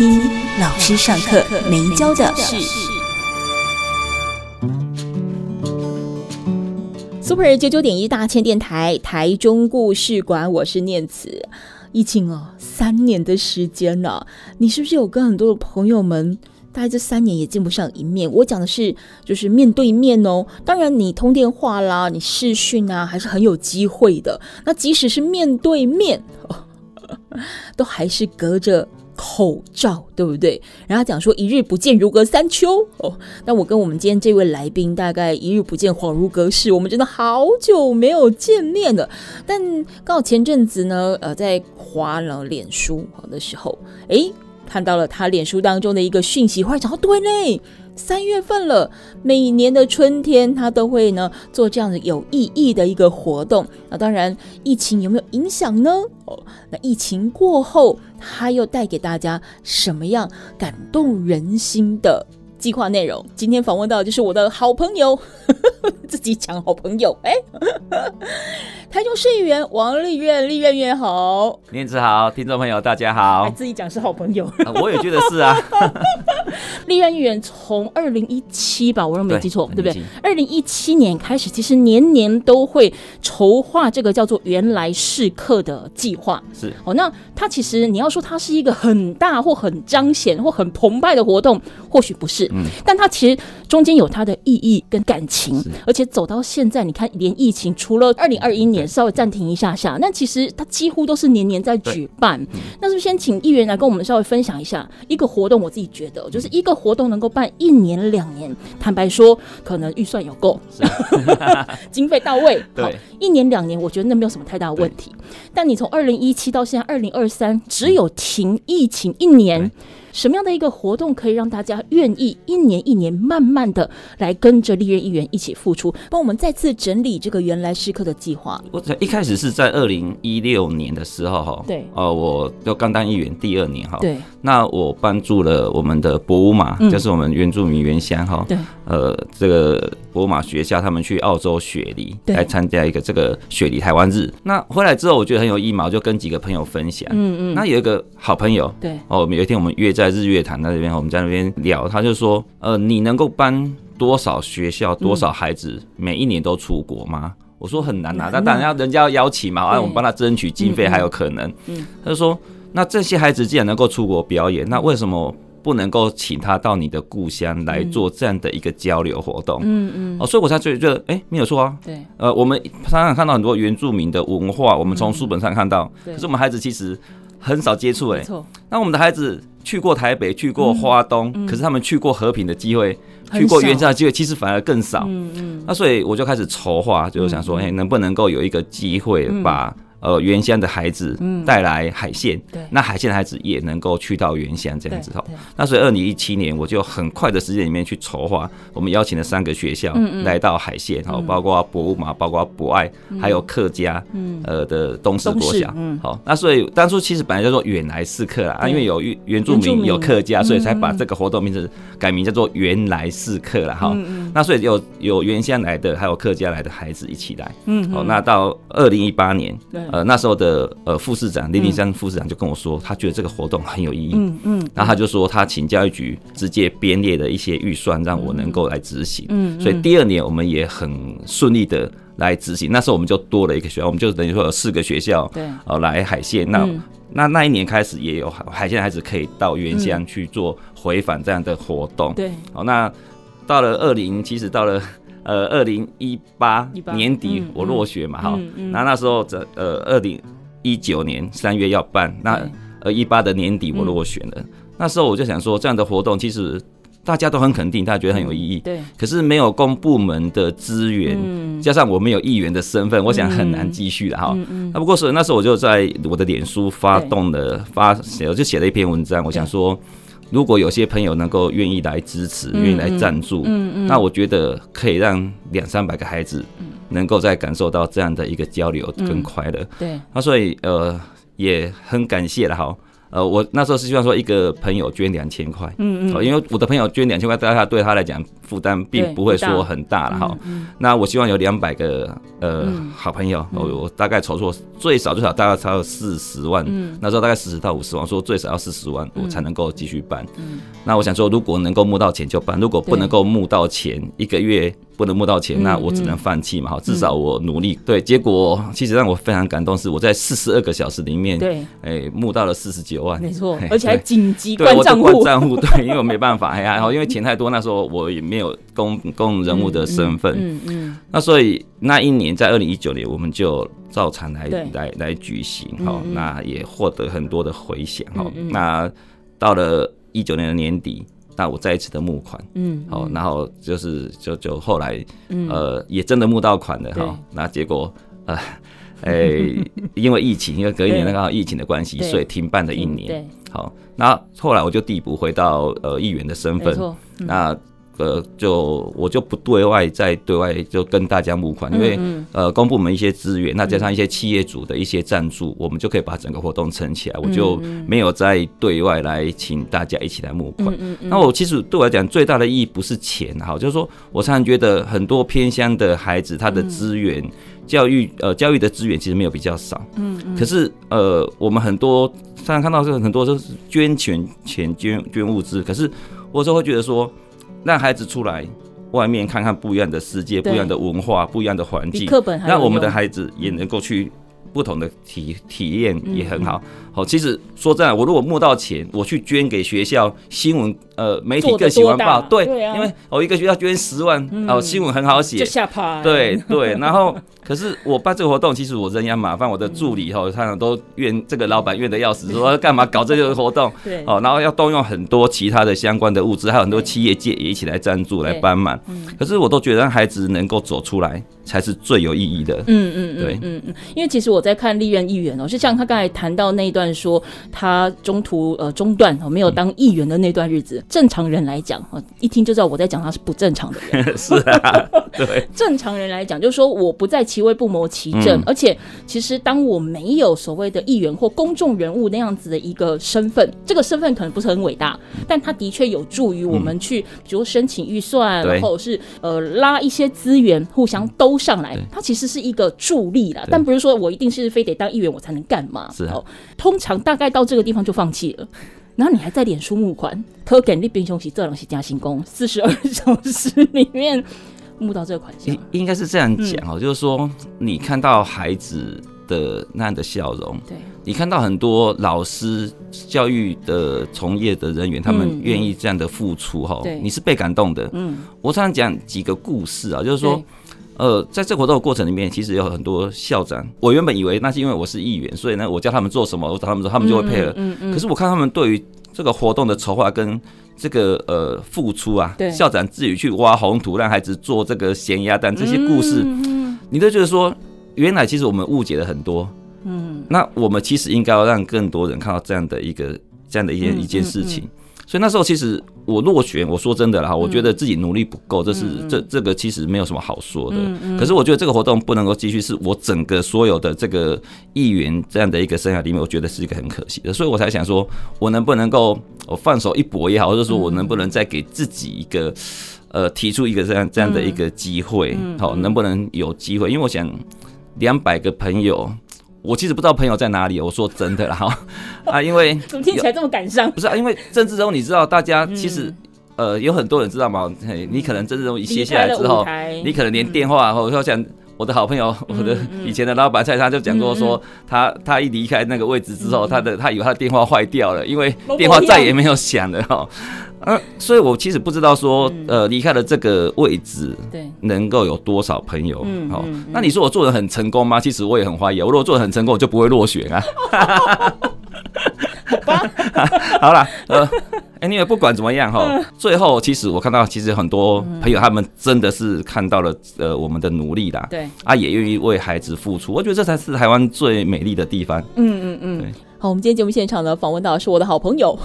听老师上课没教的事。Super 九九点一大千电台台中故事馆，我是念慈。疫情啊，三年的时间了，你是不是有跟很多的朋友们，大概这三年也见不上一面？我讲的是，就是面对面哦。当然，你通电话啦，你视讯啊，还是很有机会的。那即使是面对面。都还是隔着口罩，对不对？然后讲说一日不见如隔三秋哦。那我跟我们今天这位来宾，大概一日不见恍如隔世，我们真的好久没有见面了。但刚好前阵子呢，呃，在滑了脸书的时候，诶，看到了他脸书当中的一个讯息，后来讲到对嘞。三月份了，每年的春天，他都会呢做这样的有意义的一个活动。那当然，疫情有没有影响呢？哦，那疫情过后，他又带给大家什么样感动人心的计划内容？今天访问到的就是我的好朋友，自己讲好朋友，哎。台中市议员王立苑，立院议员好，念子好，听众朋友大家好，还自己讲是好朋友，啊、我也觉得是啊。立苑议员从二零一七吧，我若没记错，对，对不对？二零一七年开始，其实年年都会筹划这个叫做“原来是客”的计划。是哦，那它其实你要说它是一个很大或很彰显或很澎湃的活动，或许不是，嗯，但它其实中间有它的意义跟感情，而且走到现在，你看连疫情除了二零二一年。稍微暂停一下下，那其实它几乎都是年年在举办。那是不是先请议员来跟我们稍微分享一下一个活动？我自己觉得，就是一个活动能够办一年两年，坦白说，可能预算有够，经费到位，好，一年两年，我觉得那没有什么太大的问题。但你从二零一七到现在二零二三，只有停疫情一年。什么样的一个活动可以让大家愿意一年一年慢慢的来跟着立任议员一起付出，帮我们再次整理这个原来是课的计划？我一开始是在二零一六年的时候哈，对，哦、呃，我就刚当议员第二年哈，对，那我帮助了我们的博物马，嗯、就是我们原住民原乡哈，对，呃，这个博物马学校他们去澳洲雪梨来参加一个这个雪梨台湾日，那回来之后我觉得很有意义嘛，我就跟几个朋友分享，嗯嗯，那有一个好朋友，对，哦，有一天我们约在日月潭那边，我们在那边聊，他就说，呃，你能够帮多少学校、多少孩子每一年都出国吗？我说很难啊，那当然要人家要邀请嘛，啊，我们帮他争取经费还有可能。嗯他就说，那这些孩子既然能够出国表演，那为什么不能够请他到你的故乡来做这样的一个交流活动？嗯嗯。哦，所以我才觉得，哎，没有错啊。对。呃，我们常常看到很多原住民的文化，我们从书本上看到，可是我们孩子其实。很少接触哎，那我们的孩子去过台北，去过花东，可是他们去过和平的机会，去过原乡的机会，其实反而更少。嗯嗯，那所以我就开始筹划，就是想说，哎，能不能够有一个机会把。呃，原乡的孩子带来海线，嗯、对，那海线的孩子也能够去到原乡这样子哈。那所以二零一七年，我就很快的时间里面去筹划，我们邀请了三个学校来到海线，哈、嗯。嗯，包括博物马，包括博爱，嗯、还有客家，嗯，呃的东势国小，嗯，好。那所以当初其实本来叫做远来四客啦，啊，因为有原原住民。有客家，所以才把这个活动名字改名叫做原来四客了哈。那所以有有原乡来的，还有客家来的孩子一起来，嗯，好。那到二零一八年，对。呃，那时候的呃副市长林林山副市长就跟我说，他觉得这个活动很有意义，嗯嗯，然后他就说他请教育局直接编列的一些预算，让我能够来执行，嗯，所以第二年我们也很顺利的来执行。那时候我们就多了一个学校，我们就等于说有四个学校，对，呃，来海线。那那那一年开始也有海线孩子可以到原乡去做回访这样的活动，对，好，那到了二零，其实到了。呃，二零一八年底我落选嘛，哈、嗯，嗯、那那时候这呃，二零一九年三月要办，那呃一八的年底我落选了，嗯、那时候我就想说，这样的活动其实大家都很肯定，大家觉得很有意义，对，可是没有公部门的资源，嗯、加上我没有议员的身份，我想很难继续了哈。那不过是那时候我就在我的脸书发动了发写，我就写了一篇文章，我想说。如果有些朋友能够愿意来支持，愿、嗯、意来赞助，嗯嗯，那我觉得可以让两三百个孩子能够再感受到这样的一个交流跟快乐、嗯。对，那所以呃也很感谢了哈。呃，我那时候是希望说一个朋友捐两千块，嗯嗯，因为我的朋友捐两千块，大概对他来讲负担并不会说很大了哈。那我希望有两百个呃、嗯、好朋友，我我大概筹措最少最少大概超过四十万，嗯，那时候大概四十到五十万，说最少要四十万，我才能够继续办。嗯，那我想说，如果能够募到钱就办，如果不能够募到钱，一个月。不能募到钱，那我只能放弃嘛。哈，至少我努力。对，结果其实让我非常感动，是我在四十二个小时里面，对，哎，募到了四十九万，没错，而且还紧急关账户。关账户，对，因为我没办法，哎呀，然后因为钱太多，那时候我也没有公公人物的身份，嗯嗯，那所以那一年在二零一九年，我们就照常来来来举行，哈，那也获得很多的回响，哈，那到了一九年的年底。那我再一次的募款，嗯，好，然后就是就就后来，嗯、呃，也真的募到款了哈。那结果，呃，哎、欸，因为疫情，因为隔一年那个疫情的关系，所以停办了一年。对，好，那后来我就递补回到呃议员的身份，嗯、那。呃，就我就不对外再对外就跟大家募款，因为呃公布我们一些资源，那加上一些企业主的一些赞助，我们就可以把整个活动撑起来。我就没有再对外来请大家一起来募款。那我其实对我来讲最大的意义不是钱哈，就是说我常常觉得很多偏乡的孩子，他的资源教育呃教育的资源其实没有比较少。嗯，可是呃我们很多常常看到是很多都是捐钱钱捐捐物资，可是我就会觉得说。让孩子出来外面看看不一样的世界，不一样的文化，不一样的环境，让我们的孩子也能够去不同的体体验，也很好。好，其实说真的，我如果募到钱，我去捐给学校新闻。呃，媒体更喜欢报，对，因为我一个学校捐十万，哦，新闻很好写就吓趴，对对。然后，可是我办这个活动，其实我人仰马翻，我的助理哈，他们都怨这个老板怨的要死，说干嘛搞这个活动？对，哦，然后要动用很多其他的相关的物资，还有很多企业界也一起来赞助来帮忙。可是我都觉得让孩子能够走出来才是最有意义的。嗯嗯对，嗯嗯。因为其实我在看立院议员哦，就像他刚才谈到那一段说，他中途呃中断哦没有当议员的那段日子。正常人来讲，一听就知道我在讲他是不正常的人。是啊，对。正常人来讲，就是说我不在其位不谋其政，嗯、而且其实当我没有所谓的议员或公众人物那样子的一个身份，这个身份可能不是很伟大，但它的确有助于我们去，比如申请预算，然后是呃拉一些资源互相兜上来，它其实是一个助力啦。但不是说我一定是非得当议员我才能干嘛。是啊，通常大概到这个地方就放弃了。然后你还在脸书募款，可给你兵凶喜，这人是加薪工，四十二小时里面募到这个款项，应该是这样讲哦，嗯、就是说你看到孩子的那样的笑容，对，你看到很多老师、教育的从业的人员，他们愿意这样的付出哈，对、嗯，你是被感动的。嗯，我常常讲几个故事啊，就是说。呃，在这活动的过程里面，其实有很多校长。我原本以为那是因为我是议员，所以呢，我叫他们做什么，我找他们做，他们就会配合。嗯嗯。嗯嗯，可是我看他们对于这个活动的筹划跟这个呃付出啊，对校长自己去挖红土，让孩子做这个咸鸭蛋这些故事，你都觉得说，原来其实我们误解了很多。嗯。那我们其实应该要让更多人看到这样的一个这样的一件、嗯、一件事情。所以那时候其实我落选，我说真的啦，我觉得自己努力不够，这是这这个其实没有什么好说的。可是我觉得这个活动不能够继续，是我整个所有的这个议员这样的一个生涯里面，我觉得是一个很可惜的。所以我才想说，我能不能够我放手一搏也好，或者说我能不能再给自己一个呃提出一个这样这样的一个机会，好，能不能有机会？因为我想两百个朋友。我其实不知道朋友在哪里，我说真的啦哈 啊，因为怎么听起来这么感伤？不是啊，因为政治中你知道，大家其实呃有很多人知道吗？你可能政治中一歇下来之后，你可能连电话，或者说像我的好朋友，我的以前的老板蔡他就讲过说，他他一离开那个位置之后，他的他以为他的电话坏掉了，因为电话再也没有响了哈。嗯，所以我其实不知道说，呃，离开了这个位置，对，能够有多少朋友？嗯，好，那你说我做的很成功吗？其实我也很怀疑。我如果做的很成功，我就不会落选啊。好吧，好了，呃，anyway，不管怎么样哈，最后其实我看到，其实很多朋友他们真的是看到了呃我们的努力啦，对，啊，也愿意为孩子付出。我觉得这才是台湾最美丽的地方。嗯嗯嗯，对。好，我们今天节目现场呢访问到的是我的好朋友。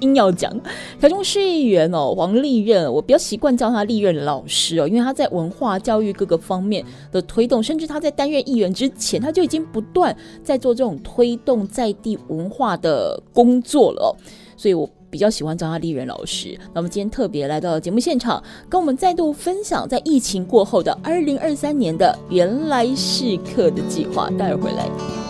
硬要讲。台中市议员哦，王丽任，我比较习惯叫他丽任老师哦，因为他在文化教育各个方面的推动，甚至他在担任议员之前，他就已经不断在做这种推动在地文化的工作了哦，所以我。比较喜欢叫他丽人老师。那么今天特别来到节目现场，跟我们再度分享在疫情过后的二零二三年的原来是客的计划。待会儿回来。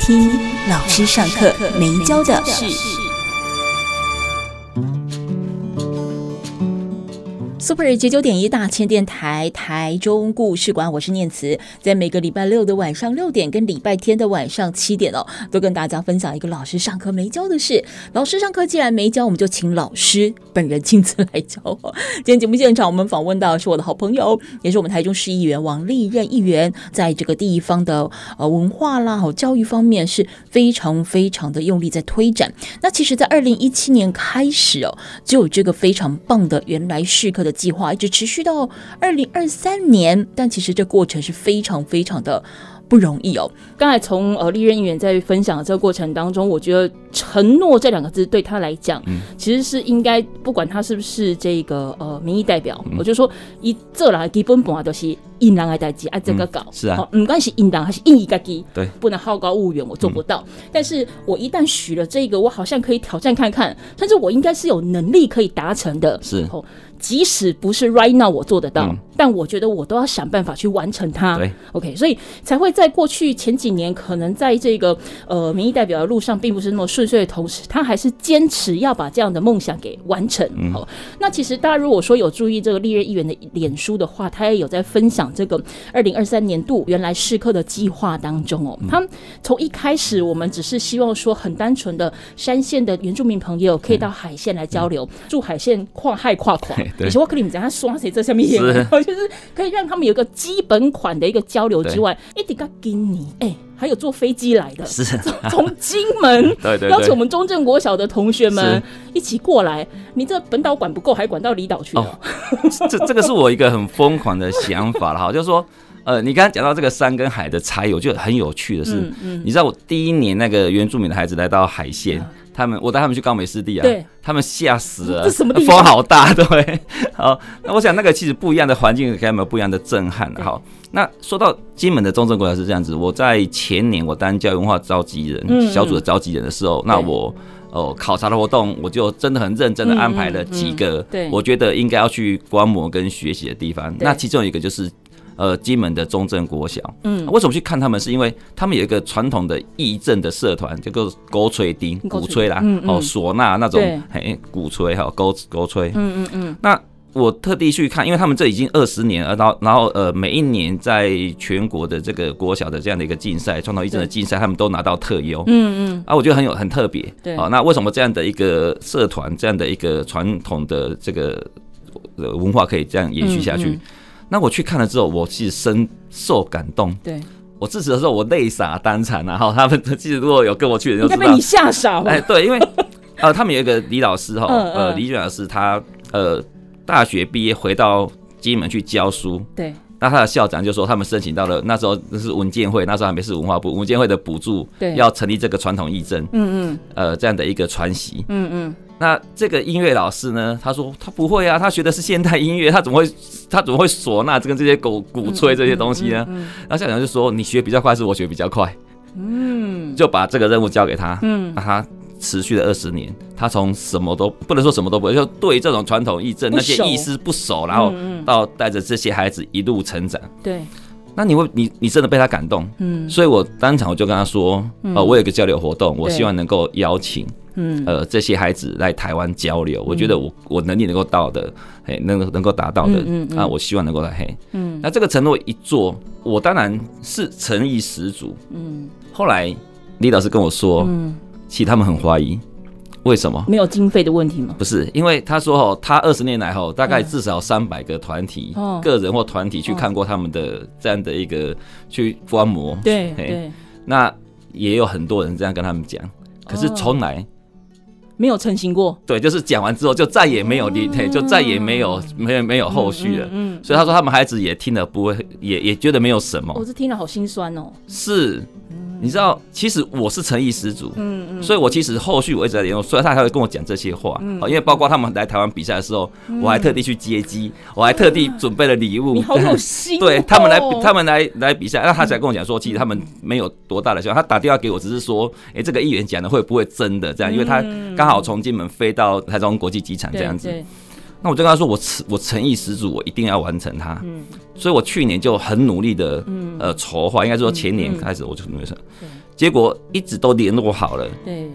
听老师上课没教的事。Super 九九点一大千电台台中故事馆，我是念慈，在每个礼拜六的晚上六点跟礼拜天的晚上七点哦，都跟大家分享一个老师上课没教的事。老师上课既然没教，我们就请老师本人亲自来教。今天节目现场，我们访问到是我的好朋友，也是我们台中市议员王丽任议员，在这个地方的呃文化啦、好教育方面是非常非常的用力在推展。那其实，在二零一七年开始哦，就有这个非常棒的原来是课的。计划一直持续到二零二三年，但其实这过程是非常非常的不容易哦。刚才从呃丽任议员在分享的这个过程当中，我觉得承诺这两个字对他来讲，嗯、其实是应该不管他是不是这个呃民意代表，嗯、我就说以这来基本本来都是应当来代志，按这个搞、嗯、是啊，不管是应当还是应一个基，对，不能好高骛远，我做不到。嗯、但是我一旦许了这个，我好像可以挑战看看，甚至我应该是有能力可以达成的，是。即使不是 right now 我做得到，嗯、但我觉得我都要想办法去完成它。对，OK，所以才会在过去前几年，可能在这个呃民意代表的路上并不是那么顺遂的同时，他还是坚持要把这样的梦想给完成。嗯、好，那其实大家如果说有注意这个丽任议员的脸书的话，他也有在分享这个二零二三年度原来试课的计划当中哦。嗯、他从一开始我们只是希望说很单纯的山县的原住民朋友可以到海线来交流，嗯、住海线跨海跨跨。而且我可以你们讲他刷谁这下面，就是可以让他们有一个基本款的一个交流之外，一定要给你哎，还有坐飞机来的，是从金门 邀请我们中正国小的同学们一起过来。你这本岛管不够，还管到离岛去了。这这个是我一个很疯狂的想法了哈，就是说，呃，你刚刚讲到这个山跟海的差异，我觉得很有趣的是，你知道我第一年那个原住民的孩子来到海线。他们，我带他们去高美湿地啊，对他们吓死了，这什么地方？风好大，对。好，那我想那个其实不一样的环境给他们不一样的震撼。好，那说到金门的中正国小是这样子，我在前年我担教育文化召集人小组的召集人的时候，那我哦考察的活动，我就真的很认真的安排了几个，我觉得应该要去观摩跟学习的地方。那其中一个就是。呃，金门的中正国小，嗯，为什么去看他们？是因为他们有一个传统的义政的社团，叫做鼓吹丁，鼓吹啦，嗯嗯、哦，唢呐那种，对嘿，鼓吹哈，鼓鼓吹，嗯嗯嗯。那我特地去看，因为他们这已经二十年了，然后然后呃，每一年在全国的这个国小的这样的一个竞赛，传统义政的竞赛，他们都拿到特优，嗯嗯。啊，我觉得很有很特别，对。啊，那为什么这样的一个社团，这样的一个传统的这个文化可以这样延续下去？嗯嗯那我去看了之后，我其实深受感动。对，我致辞的时候，我泪洒当场。然后他们其实如果有跟我去的人，应该被你吓傻了。哎，对，因为呃，他们有一个李老师哈，呃，李俊老师，他呃大学毕业回到金门去教书。对。那他的校长就说，他们申请到了那时候那是文建会，那时候还没是文化部，文建会的补助，对，要成立这个传统义政，嗯嗯，呃，这样的一个传习，嗯嗯。那这个音乐老师呢？他说他不会啊，他学的是现代音乐，他怎么会他怎么会唢呐跟这些鼓鼓吹这些东西呢？然后校长就说：“你学比较快，是我学比较快。”嗯，就把这个任务交给他。嗯，那他持续了二十年，他从什么都不能说什么都不会，就对这种传统义政那些意思不熟，然后到带着这些孩子一路成长。对。那你会，你你真的被他感动，嗯，所以我当场我就跟他说，哦，我有个交流活动，我希望能够邀请嗯，呃，这些孩子来台湾交流，我觉得我我能力能够到的，嘿，能能够达到的，嗯啊，我希望能够来，嘿，嗯，那这个承诺一做，我当然是诚意十足，嗯，后来李老师跟我说，嗯，其实他们很怀疑。为什么？没有经费的问题吗？不是，因为他说哦，他二十年来后，大概至少三百个团体、嗯、个人或团体去看过他们的这样的一个去观摩。对对。那也有很多人这样跟他们讲，可是从来没有成型过。对，就是讲完之后就再也没有理，嗯、就再也没有没有没有后续了。嗯。所以他说他们孩子也听了不会，也也觉得没有什么。我是听了好心酸哦。是。你知道，其实我是诚意十足，嗯嗯，所以我其实后续我一直在联络，所以他才会跟我讲这些话，嗯，因为包括他们来台湾比赛的时候，我还特地去接机，我还特地准备了礼物，你好有心，对他们来，他们来来比赛，那他才跟我讲说，其实他们没有多大的希望，他打电话给我，只是说，哎，这个议员讲的会不会真的这样，因为他刚好从金门飞到台中国际机场这样子。那我就跟他说，我诚我诚意十足，我一定要完成它。嗯，所以我去年就很努力的，呃，筹划，应该说前年开始我就努力，结果一直都联络好了。对，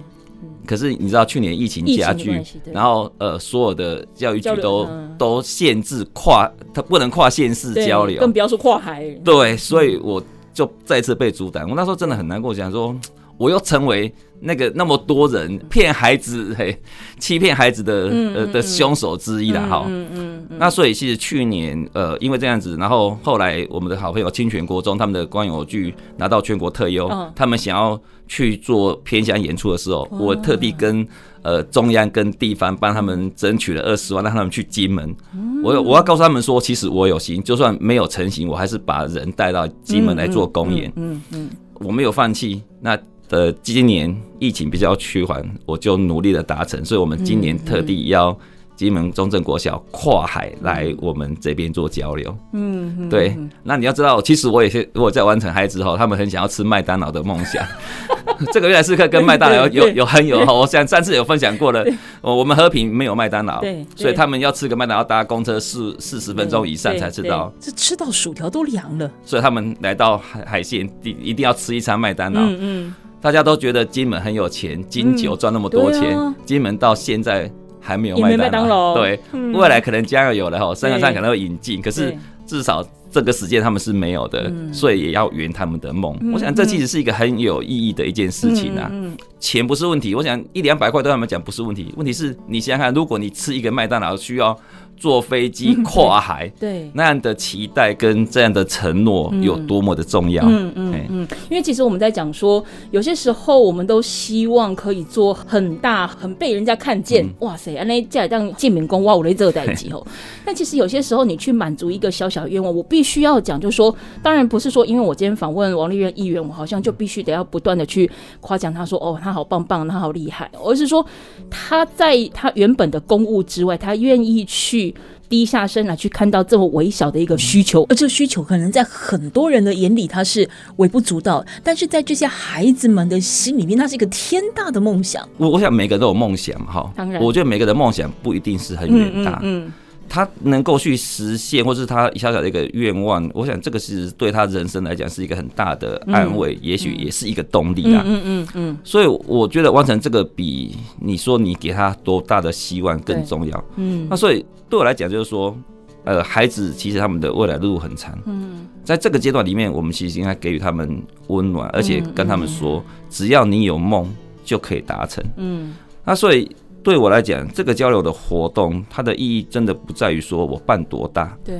可是你知道去年疫情加剧，然后呃，所有的教育局都都限制跨，他不能跨县市交流，更不要说跨海。对，所以我就再次被阻挡。我那时候真的很难过，想说我又成为。那个那么多人骗孩子，嘿，欺骗孩子的呃的凶手之一啦。哈。嗯嗯。那所以其实去年呃，因为这样子，然后后来我们的好朋友清泉国中他们的光影偶剧拿到全国特优，他们想要去做偏乡演出的时候，我特地跟呃中央跟地方帮他们争取了二十万，让他们去金门。我我要告诉他们说，其实我有心，就算没有成型，我还是把人带到金门来做公演。嗯嗯。我没有放弃。那。的今年疫情比较趋缓，我就努力的达成，所以我们今年特地邀金门中正国小跨海来我们这边做交流。嗯，对。那你要知道，其实我也是，我在完成嗨之后，他们很想要吃麦当劳的梦想。这个原来是跟麦当劳有 有有很有，我想上次有分享过了。我们和平没有麦当劳，所以他们要吃个麦当劳，搭公车四四十分钟以上才吃到。这吃到薯条都凉了。所以他们来到海海线，一一定要吃一餐麦当劳。嗯嗯。大家都觉得金门很有钱，金九赚那么多钱，嗯啊、金门到现在还没有麦当劳。对，嗯、未来可能将要有了哈，山上可能会引进，可是至少这个时间他们是没有的，对所以也要圆他们的梦。嗯、我想这其实是一个很有意义的一件事情啊。钱不是问题，我想一两百块对他们讲不是问题，问题是你想想看，如果你吃一个麦当劳需要。坐飞机跨海，对那样的期待跟这样的承诺有多么的重要？嗯嗯嗯，因为其实我们在讲说，有些时候我们都希望可以做很大、很被人家看见。哇塞，那这样建民工哇，我的这个代志哦。但其实有些时候，你去满足一个小小的愿望，我必须要讲，就是说，当然不是说，因为我今天访问王立院议员，我好像就必须得要不断的去夸奖他说，哦，他好棒棒，他好厉害，而是说他在他原本的公务之外，他愿意去。低下身来去看到这么微小的一个需求，而这个需求可能在很多人的眼里它是微不足道，但是在这些孩子们的心里面，那是一个天大的梦想。我我想每个人都有梦想哈，当然，我觉得每个人的梦想不一定是很远大。嗯。嗯嗯他能够去实现，或是他小小的一个愿望，我想这个是对他人生来讲是一个很大的安慰，也许也是一个动力啦。嗯嗯嗯。所以我觉得完成这个比你说你给他多大的希望更重要。嗯。那所以对我来讲，就是说，呃，孩子其实他们的未来路很长。嗯。在这个阶段里面，我们其实应该给予他们温暖，而且跟他们说，只要你有梦，就可以达成。嗯。那所以。对我来讲，这个交流的活动，它的意义真的不在于说我办多大。对。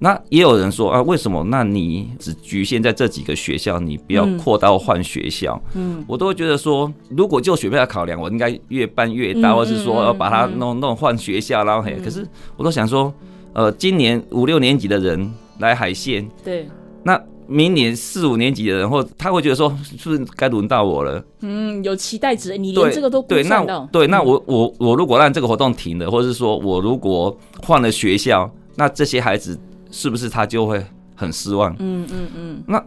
那也有人说啊，为什么？那你只局限在这几个学校，你不要扩到换学校？嗯。我都会觉得说，如果就学费来考量，我应该越办越大，或是说要把它弄弄换学校，然后嘿。可是我都想说，呃，今年五六年级的人来海线，对。那。明年四五年级的人，或他会觉得说，是不是该轮到我了？嗯，有期待值，你连这个都不算到。对，那我我我如果让这个活动停了，或者是说我如果换了学校，那这些孩子是不是他就会很失望？嗯嗯嗯。那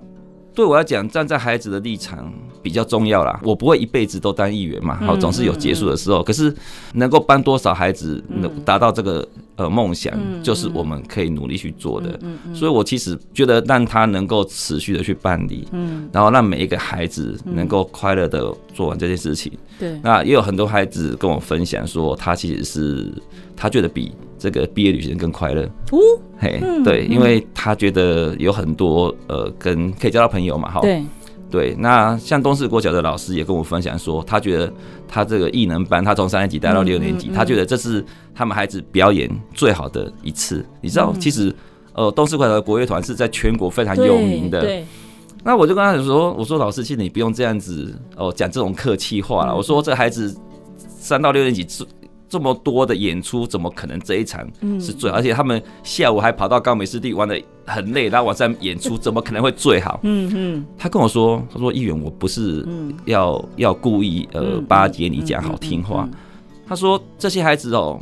对我来讲，站在孩子的立场比较重要啦。我不会一辈子都当议员嘛，好，总是有结束的时候。可是能够帮多少孩子能达到这个？呃梦想，就是我们可以努力去做的。所以我其实觉得让他能够持续的去办理，嗯然后让每一个孩子能够快乐的做完这件事情。对，那也有很多孩子跟我分享说，他其实是他觉得比这个毕业旅行更快乐。哦，嘿，对，因为他觉得有很多呃跟可以交到朋友嘛，哈。对。对，那像东势国小的老师也跟我分享说，他觉得他这个艺能班，他从三年级带到六年级，他觉得这是他们孩子表演最好的一次。你知道，其实呃，东势国小的国乐团是在全国非常有名的。对。那我就跟他说，我说老师，其实你不用这样子哦，讲这种客气话了。我说这孩子三到六年级这么多的演出，怎么可能这一场是最好？而且他们下午还跑到高美湿地玩的很累，然后晚上演出，怎么可能会最好？嗯嗯。他跟我说，他说议员，我不是要要故意呃巴结你讲好听话。他说这些孩子哦，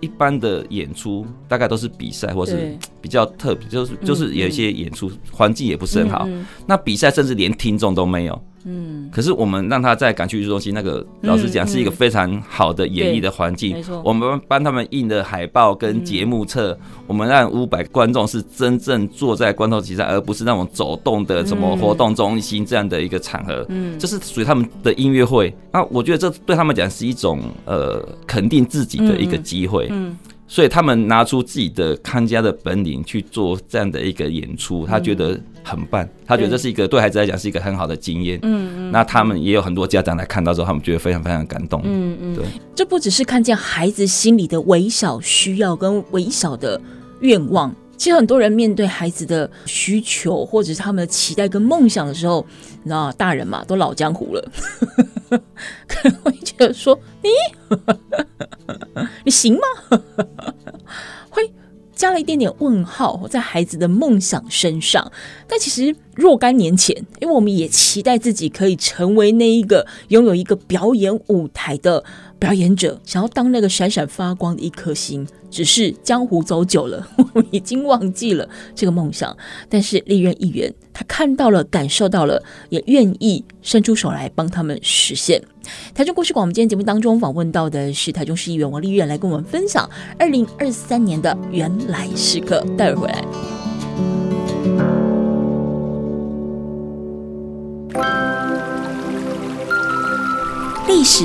一般的演出大概都是比赛或是比较特别，就是就是有一些演出环境也不是很好，那比赛甚至连听众都没有。嗯，可是我们让他在港区艺术中心那个，老实讲是一个非常好的演绎的环境。没错，我们帮他们印的海报跟节目册，我们让五百观众是真正坐在观众席上，而不是那种走动的什么活动中心这样的一个场合。嗯，这是属于他们的音乐会。那我觉得这对他们讲是一种呃肯定自己的一个机会。嗯。所以他们拿出自己的看家的本领去做这样的一个演出，他觉得很棒，他觉得这是一个对孩子来讲是一个很好的经验。嗯嗯。那他们也有很多家长来看到之后，他们觉得非常非常感动。嗯嗯。对，这不只是看见孩子心里的微小需要跟微小的愿望，其实很多人面对孩子的需求或者是他们的期待跟梦想的时候，你知道，大人嘛，都老江湖了。可能会觉得说你，你行吗？会加了一点点问号在孩子的梦想身上。但其实若干年前，因为我们也期待自己可以成为那一个拥有一个表演舞台的表演者，想要当那个闪闪发光的一颗星。只是江湖走久了，我 们已经忘记了这个梦想。但是立任议员他看到了，感受到了，也愿意伸出手来帮他们实现。台中故事馆，我们今天节目当中访问到的是台中市议员王立苑，来跟我们分享二零二三年的原来时刻。待会儿回来，历史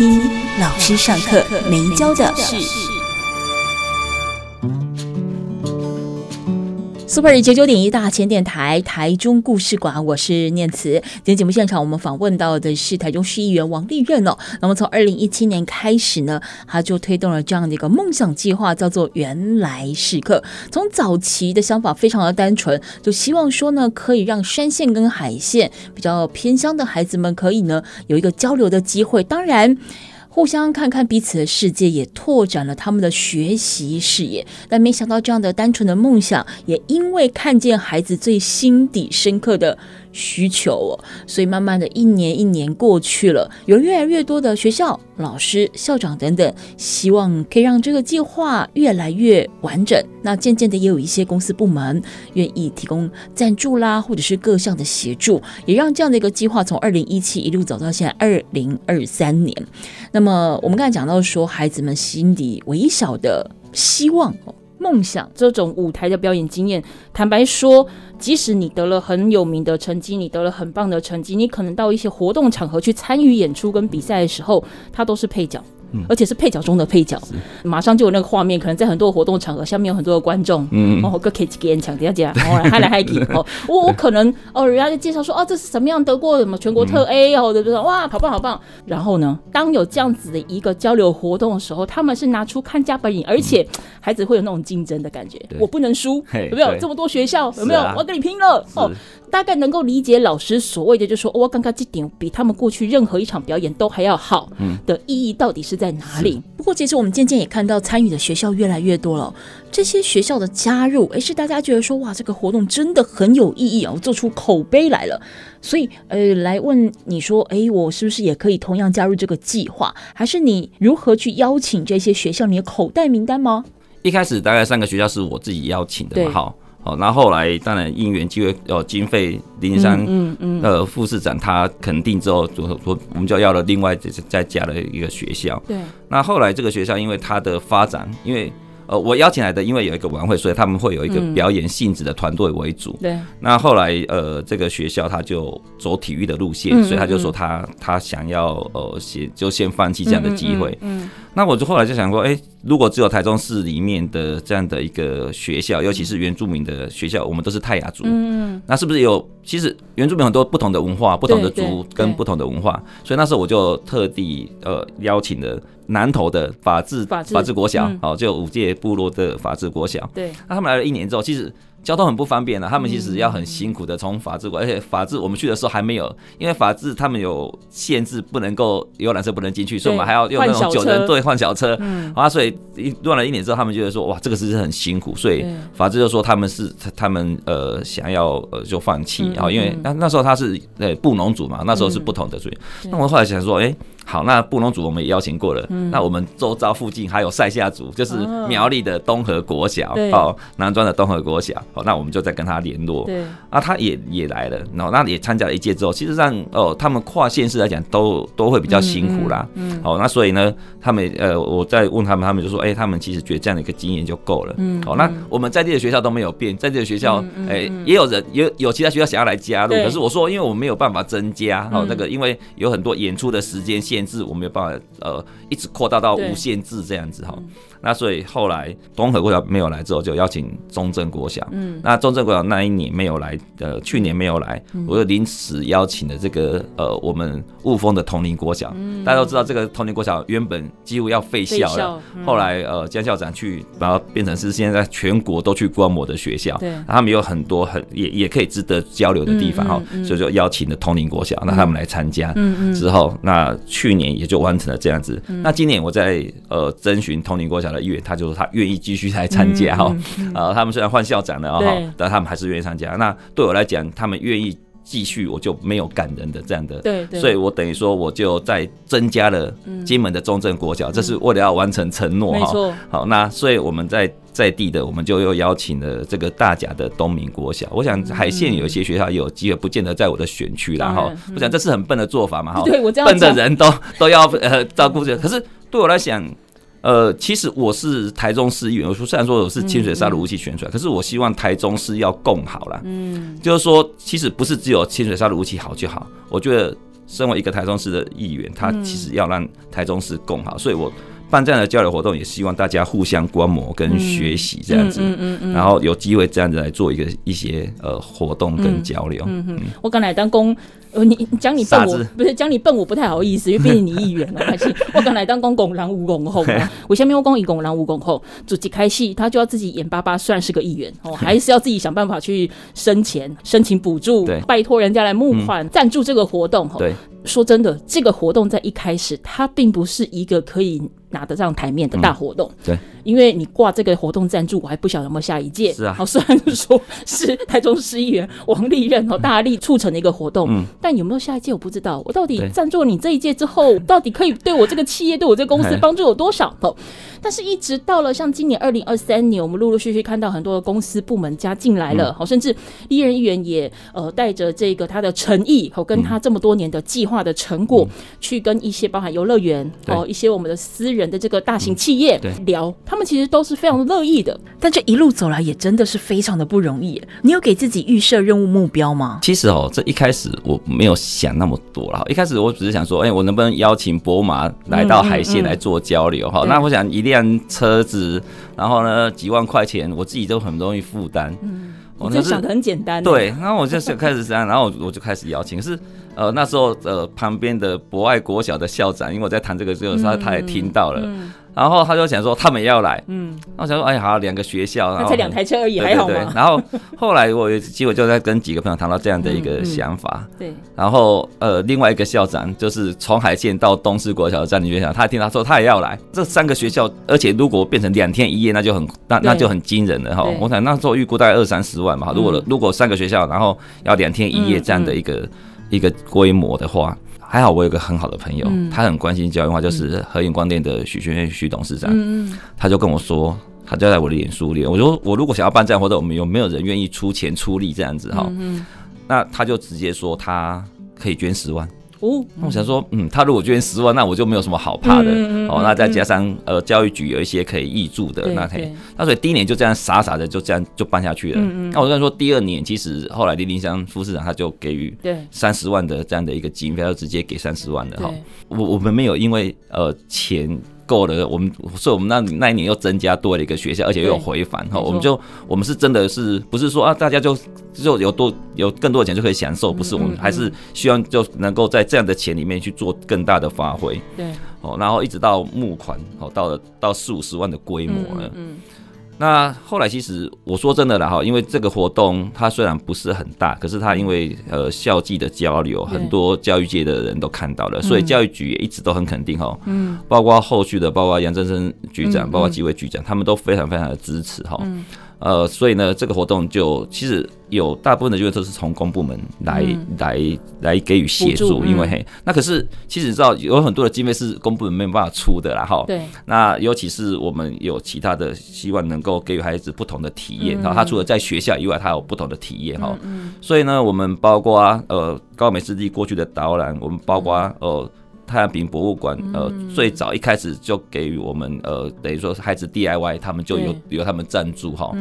一老师上课没教的事。Super 九九点一大千电台台中故事馆，我是念慈。今天节目现场，我们访问到的是台中市议员王立任哦。那么从二零一七年开始呢，他就推动了这样的一个梦想计划，叫做“原来时刻”。从早期的想法非常的单纯，就希望说呢，可以让山线跟海线比较偏乡的孩子们可以呢有一个交流的机会。当然。互相看看彼此的世界，也拓展了他们的学习视野。但没想到，这样的单纯的梦想，也因为看见孩子最心底深刻的需求哦，所以慢慢的一年一年过去了，有越来越多的学校、老师、校长等等，希望可以让这个计划越来越完整。那渐渐的，也有一些公司部门愿意提供赞助啦，或者是各项的协助，也让这样的一个计划从二零一七一路走到现在二零二三年。那么我们刚才讲到说，孩子们心底微小的希望。梦想这种舞台的表演经验，坦白说，即使你得了很有名的成绩，你得了很棒的成绩，你可能到一些活动场合去参与演出跟比赛的时候，它都是配角。而且是配角中的配角，马上就有那个画面，可能在很多活动场合下面有很多的观众，嗯，哦，个 K 几个人抢，等下讲，哦，嗨来嗨去，哦，我我可能哦，人家就介绍说，哦，这是什么样得过什么全国特 A 哦，对不对？哇，好棒好棒。然后呢，当有这样子的一个交流活动的时候，他们是拿出看家本领，而且孩子会有那种竞争的感觉，我不能输，有没有？这么多学校有没有？我要跟你拼了哦。大概能够理解老师所谓的，就是说，我刚刚这点比他们过去任何一场表演都还要好的意义到底是在哪里？不过，其实我们渐渐也看到参与的学校越来越多了。这些学校的加入，诶，是大家觉得说，哇，这个活动真的很有意义啊，我做出口碑来了。所以，呃，来问你说，诶，我是不是也可以同样加入这个计划？还是你如何去邀请这些学校？你的口袋名单吗？一开始大概三个学校是我自己邀请的嘛，好。好，那后，来当然因缘机会，哦，经费林山嗯嗯呃副市长他肯定之后，就说我们就要了另外再再加了一个学校。对。那后来这个学校因为它的发展，因为呃我邀请来的，因为有一个晚会，所以他们会有一个表演性质的团队为主。对。那后来呃这个学校他就走体育的路线，所以他就说他他想要呃先就先放弃这样的机会。嗯。那我就后来就想说，哎。如果只有台中市里面的这样的一个学校，尤其是原住民的学校，我们都是泰雅族，嗯，那是不是有？其实原住民很多不同的文化，不同的族跟不同的文化，所以那时候我就特地呃邀请了南投的法治法治国小，好，就五届部落的法治国小，对，那他们来了一年之后，其实。交通很不方便了，他们其实要很辛苦的从法治过，而且法治我们去的时候还没有，因为法治他们有限制，不能够游览车不能进去，所以我们还要用那种九人队换小车，嗯，啊，所以一乱了一年之后，他们觉得说哇，这个是很辛苦，所以法治就说他们是他们呃想要呃就放弃，然后因为那那时候他是呃布农族嘛，那时候是不同的，所以那我后来想说，哎。好，那布农族我们也邀请过了。嗯、那我们周遭附近还有塞夏族，就是苗栗的东河国小，哦，南庄的东河国小。好，那我们就再跟他联络。对，啊，他也也来了，然后那也参加了一届之后，其实上哦，他们跨县市来讲都都会比较辛苦啦。嗯，嗯，好，那所以呢，他们呃，我在问他们，他们就说，哎、欸，他们其实觉得这样的一个经验就够了。嗯，好，那我们在地的学校都没有变，在地的学校，哎、欸，也有人有有其他学校想要来加入，可是我说，因为我们没有办法增加，哦，那个因为有很多演出的时间限制，我没有办法。呃，一直扩大到无限制这样子哈，那所以后来东河国小没有来之后，就邀请中正国小。嗯，那中正国小那一年没有来，呃，去年没有来，我就临时邀请了这个呃，我们雾峰的同林国小。大家都知道这个同林国小原本几乎要废校了，后来呃江校长去把它变成是现在全国都去观摩的学校。对，他们有很多很也也可以值得交流的地方哈，所以就邀请了同林国小，那他们来参加。嗯嗯，之后那去年也就完成了这样子。那今年我在呃征询同林国小的议员，他就说他愿意继续来参加哈。呃，他们虽然换校长了哈，但他们还是愿意参加。那对我来讲，他们愿意继续，我就没有感人的这样的。对，所以我等于说，我就再增加了金门的中正国小，这是为了要完成承诺哈。好，那所以我们在在地的，我们就又邀请了这个大甲的东明国小。我想海线有一些学校有机会，不见得在我的选区啦哈。我想这是很笨的做法嘛哈。对，我这样笨的人都都要呃照顾着，可是。对我来讲，呃，其实我是台中市议员。我说虽然说我是清水沙的武器选出来，可是我希望台中市要共好啦。嗯，就是说，其实不是只有清水沙的武器好就好。我觉得，身为一个台中市的议员，他其实要让台中市共好，所以我。办这样的交流活动，也希望大家互相观摩跟学习这样子，然后有机会这样子来做一个一些呃活动跟交流。嗯嗯，我刚来当公，呃，你讲你笨我不是讲你笨我不太好意思，因为毕竟你议员了，还是我刚来当公公狼无公后，我下面我公一公狼无公后，主席开戏他就要自己眼巴巴算是个议员哦，还是要自己想办法去申钱、申请补助，拜托人家来募款赞助这个活动。对，说真的，这个活动在一开始它并不是一个可以。拿得上台面的大活动，嗯、对，因为你挂这个活动赞助，我还不晓得有没有下一届。是啊，好，虽然说是台中市议员王立任哦大力促成的一个活动，嗯，但有没有下一届我不知道。我到底赞助你这一届之后，到底可以对我这个企业、对我这个公司 帮助有多少？哦，但是一直到了像今年二零二三年，我们陆陆续续看到很多的公司部门加进来了，好、嗯，甚至利任议员也呃带着这个他的诚意和跟他这么多年的计划的成果，嗯、去跟一些包含游乐园哦一些我们的私人。人的这个大型企业聊，他们其实都是非常乐意的。但这一路走来也真的是非常的不容易。你有给自己预设任务目标吗？其实哦，这一开始我没有想那么多了。一开始我只是想说，哎，我能不能邀请博马来到海线来做交流？哈，那我想一辆车子，然后呢几万块钱，我自己都很容易负担。嗯，我就想的很简单。对，然后我就开始这样，然后我就开始邀请。可是呃，那时候呃，旁边的博爱国小的校长，因为我在谈这个时候，他他也听到了。然后他就想说，他们也要来，嗯，我想说，哎，好，两个学校，那才两台车而已，还好吗？然后后来我有机会就在跟几个朋友谈到这样的一个想法，对。然后呃，另外一个校长就是从海线到东势国小的战地学校，他听他说他也要来，这三个学校，而且如果变成两天一夜，那就很那那就很惊人了哈。我想那时候预估大概二三十万嘛，如果如果三个学校，然后要两天一夜这样的一个一个规模的话。还好我有个很好的朋友，嗯、他很关心教育化，就是和影光电的许学愿许董事长，嗯、他就跟我说，他就在我的脸书里，我说我如果想要办这样活动，我们有没有人愿意出钱出力这样子哈？那他就直接说他可以捐十万。哦，那我想说，嗯，他如果捐十万，那我就没有什么好怕的。哦，那再加上呃，教育局有一些可以挹助的，那可以。那所以第一年就这样傻傻的就这样就办下去了。那我跟你说，第二年其实后来林林香副市长他就给予三十万的这样的一个经费，他就直接给三十万的哈。我我们没有因为呃钱。够了，我们所以我们那那一年又增加多了一个学校，而且又有回返哈，我们就我们是真的是不是说啊，大家就就有多有更多的钱就可以享受，不是，我们还是希望就能够在这样的钱里面去做更大的发挥，对，哦，然后一直到募款，哦，到了到四五十万的规模了，嗯。那后来其实我说真的了哈，因为这个活动它虽然不是很大，可是它因为呃校际的交流，很多教育界的人都看到了，所以教育局也一直都很肯定哈，嗯，包括后续的，包括杨振声局长，包括几位局长，他们都非常非常的支持哈。呃，所以呢，这个活动就其实有大部分的就业都是从公部门来、嗯、来来给予协助，因为嘿，那可是其实你知道有很多的经费是公部门没有办法出的啦哈。对。那尤其是我们有其他的希望能够给予孩子不同的体验，然后、嗯、他除了在学校以外，他有不同的体验哈。嗯，嗯。所以呢，我们包括呃高美湿地过去的导览，我们包括呃。太阳饼博物馆，呃，最早一开始就给予我们，呃，等于说孩子 DIY，他们就有由他们赞助哈。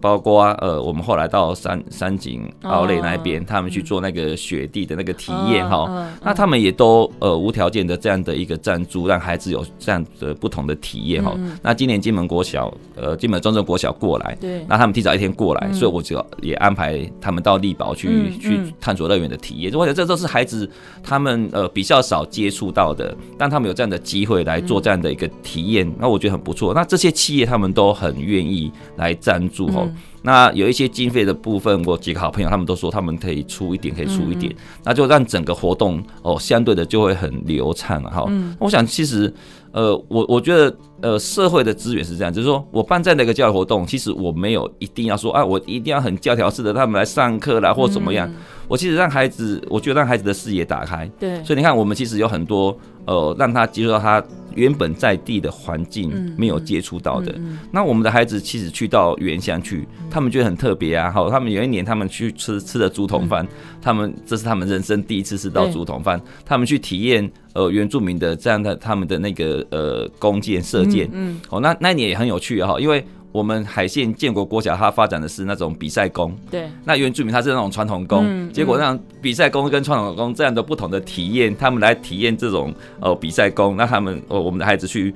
包括呃，我们后来到山山景奥莱那边，他们去做那个雪地的那个体验哈，那他们也都呃无条件的这样的一个赞助，让孩子有这样的不同的体验哈。那今年金门国小呃金门中正国小过来，对，那他们提早一天过来，所以我就也安排他们到力宝去去探索乐园的体验。我觉得这都是孩子他们呃比较少接触到的，但他们有这样的机会来做这样的一个体验，那我觉得很不错。那这些企业他们都很愿意来赞助哈。那有一些经费的部分，我几个好朋友他们都说他们可以出一点，可以出一点，那就让整个活动哦相对的就会很流畅了哈。我想其实呃我我觉得呃社会的资源是这样，就是说我办这样的一个教育活动，其实我没有一定要说啊，我一定要很教条式的他们来上课啦或怎么样。我其实让孩子，我觉得让孩子的视野打开。对，所以你看我们其实有很多呃让他接触到他。原本在地的环境没有接触到的，那我们的孩子其实去到原乡去，他们觉得很特别啊。好，他们有一年他们去吃吃的竹筒饭，他们这是他们人生第一次吃到竹筒饭，他们去体验呃原住民的这样的他们的那个呃弓箭射箭，嗯，哦，那那一年也很有趣哈，因为。我们海线建国国小，它发展的是那种比赛工。对。那原住民他是那种传统工，嗯、结果让比赛工跟传统工这样的不同的体验，他们来体验这种呃比赛工。那他们呃我们的孩子去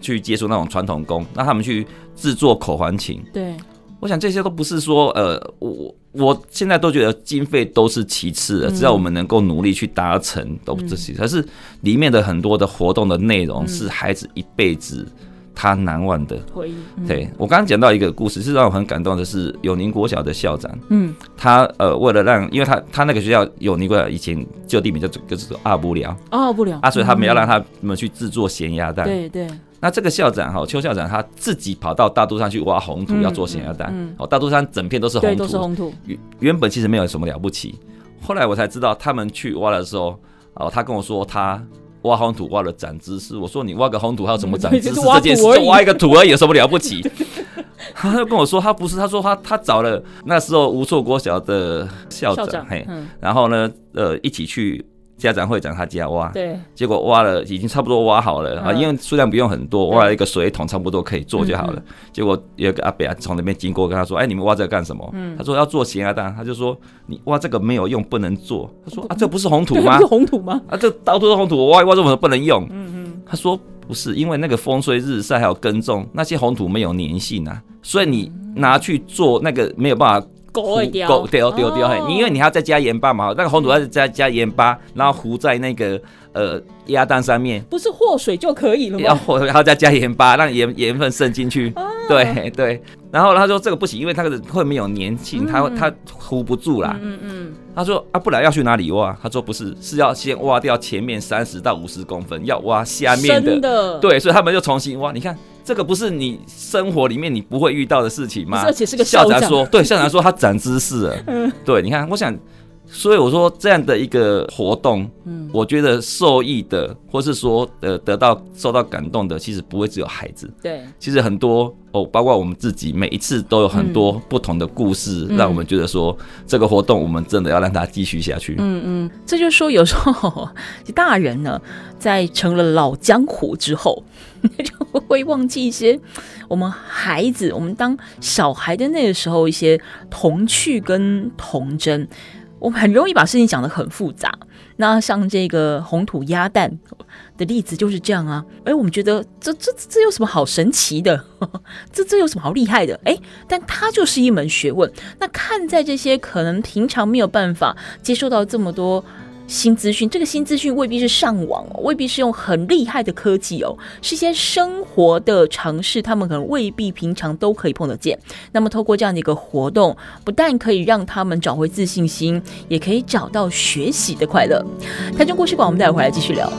去接触那种传统工，那他们去制作口环琴。对。我想这些都不是说呃我我现在都觉得经费都是其次的，只要我们能够努力去达成，都不是其次。可是里面的很多的活动的内容是孩子一辈子。他难忘的回忆。嗯、对，我刚刚讲到一个故事，是让我很感动的，是永宁国小的校长。嗯，他呃，为了让，因为他他那个学校永宁国小以前旧地名叫做就是阿布寮，阿布寮啊，所以他们要让他们去制作咸鸭蛋。对对。那这个校长哈，邱校长他自己跑到大肚山去挖红土，要做咸鸭蛋。嗯。哦，大肚山整片都是红土，都是红土。原原本其实没有什么了不起，后来我才知道，他们去挖的时候，哦，他跟我说他。挖红土挖了长知识，我说你挖个红土还有什么长知识？这件事就挖一个土而已，有什么了不起？他就跟我说他不是，他说他他找了那时候吴厝国小的校长，嘿，然后呢，呃，一起去。家长会长他家挖，对，结果挖了已经差不多挖好了啊，因为数量不用很多，挖了一个水桶差不多可以做就好了。结果有一个阿伯从那边经过，跟他说：“哎，你们挖这个干什么？”他说：“要做咸鸭蛋。”他就说：“你挖这个没有用，不能做。”他说：“啊，这不是红土吗？是红土吗？啊，这到处是红土，我挖一挖这么不能用？”嗯嗯，他说：“不是，因为那个风吹日晒还有耕种，那些红土没有粘性啊，所以你拿去做那个没有办法。”狗会掉，狗丢丢丢，你因为你还要再加盐巴嘛，那个红土要再加盐巴，然后糊在那个呃鸭蛋上面，不是和水就可以了吗？要和然后再加盐巴，让盐盐分渗进去，对对。然后他说这个不行，因为它会没有粘性，它它糊不住啦。嗯嗯。他说啊，不然要去哪里挖？他说不是，是要先挖掉前面三十到五十公分，要挖下面的。的对，所以他们就重新挖。你看这个不是你生活里面你不会遇到的事情吗？而且是个校长说，对，校长说他长知识了。嗯。对，你看，我想。所以我说这样的一个活动，嗯，我觉得受益的，或是说呃得到受到感动的，其实不会只有孩子，对，其实很多哦，包括我们自己，每一次都有很多不同的故事，让我们觉得说这个活动我们真的要让它继续下去。嗯嗯，这就是说有时候 大人呢，在成了老江湖之后，就 会忘记一些我们孩子，我们当小孩的那个时候一些童趣跟童真。我们很容易把事情讲得很复杂。那像这个红土鸭蛋的例子就是这样啊。哎，我们觉得这这这有什么好神奇的？这这有什么好厉害的？哎，但它就是一门学问。那看在这些可能平常没有办法接受到这么多。新资讯，这个新资讯未必是上网哦，未必是用很厉害的科技哦，是一些生活的尝试，他们可能未必平常都可以碰得见。那么，透过这样的一个活动，不但可以让他们找回自信心，也可以找到学习的快乐。台中故事馆，我们待会回来继续聊。